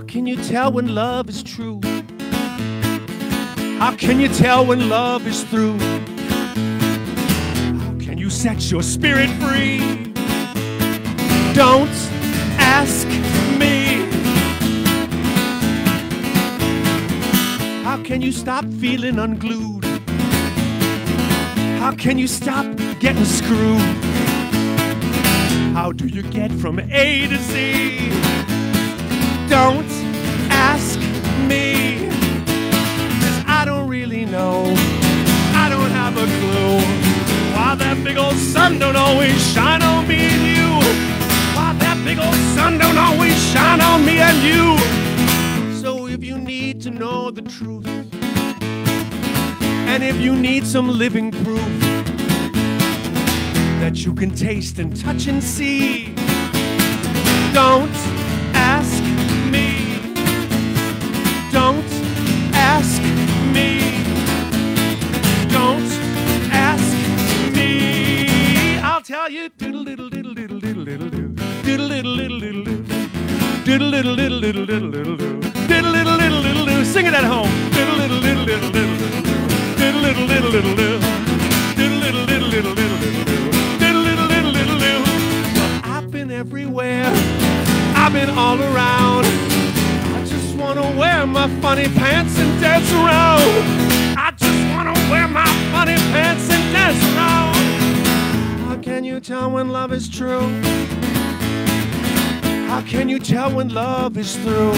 can you tell when love is true? How can you tell when love is through? How can you set your spirit free? Don't ask me. How can you stop feeling unglued? How can you stop getting screwed? How do you get from A to Z? Don't ask me. Cause I don't really know. I don't have a clue. Why that big old sun don't always shine on me and you. Why that big old sun don't always shine on me and you. So if you need to know the truth, and if you need some living proof that you can taste and touch and see, don't diddle diddle diddle diddle diddle. Diddle diddle diddle diddle diddle. Diddle diddle diddle diddle diddle diddle. Diddle diddle diddle diddle. Sing it at home. Diddle diddle diddle diddle diddle diddle. Diddle diddle diddle diddle. Diddle diddle diddle diddle diddle diddle. Diddle diddle diddle diddle I've been everywhere. I've been all around. I just wanna wear my funny pants and dance around. You tell when love is true? How can you tell when love is through?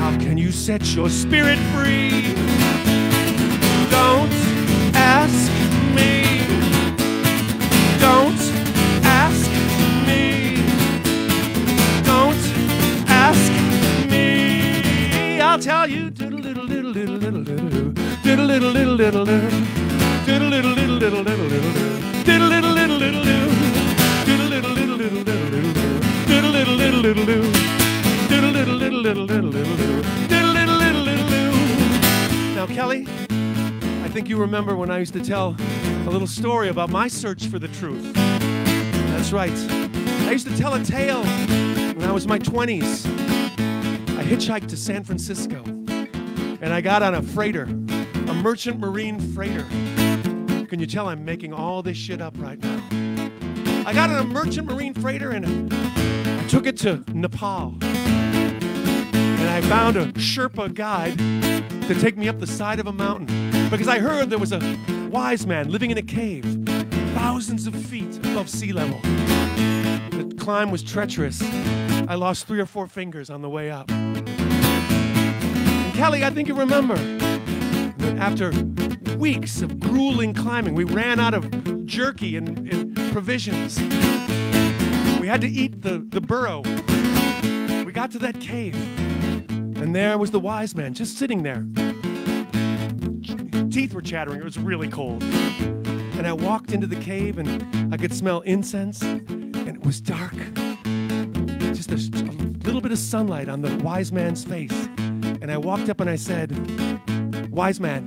How can you set your spirit free? Don't ask me. Don't ask me. Don't ask me. I'll tell you. Diddle diddle diddle diddle diddle diddle diddle diddle diddle diddle diddle diddle diddle diddle diddle now, Kelly, I think you remember when I used to tell a little story about my search for the truth. That's right. I used to tell a tale when I was in my 20s. I hitchhiked to San Francisco and I got on a freighter, a merchant marine freighter. Can you tell I'm making all this shit up right now? I got a merchant marine freighter and I took it to Nepal. And I found a Sherpa guide to take me up the side of a mountain because I heard there was a wise man living in a cave thousands of feet above sea level. The climb was treacherous. I lost three or four fingers on the way up. And Kelly, I think you remember after weeks of grueling climbing, we ran out of jerky and, and provisions. We had to eat the, the burro. We got to that cave, and there was the wise man just sitting there. Teeth were chattering. It was really cold. And I walked into the cave, and I could smell incense, and it was dark. Just a, a little bit of sunlight on the wise man's face. And I walked up and I said, Wise man,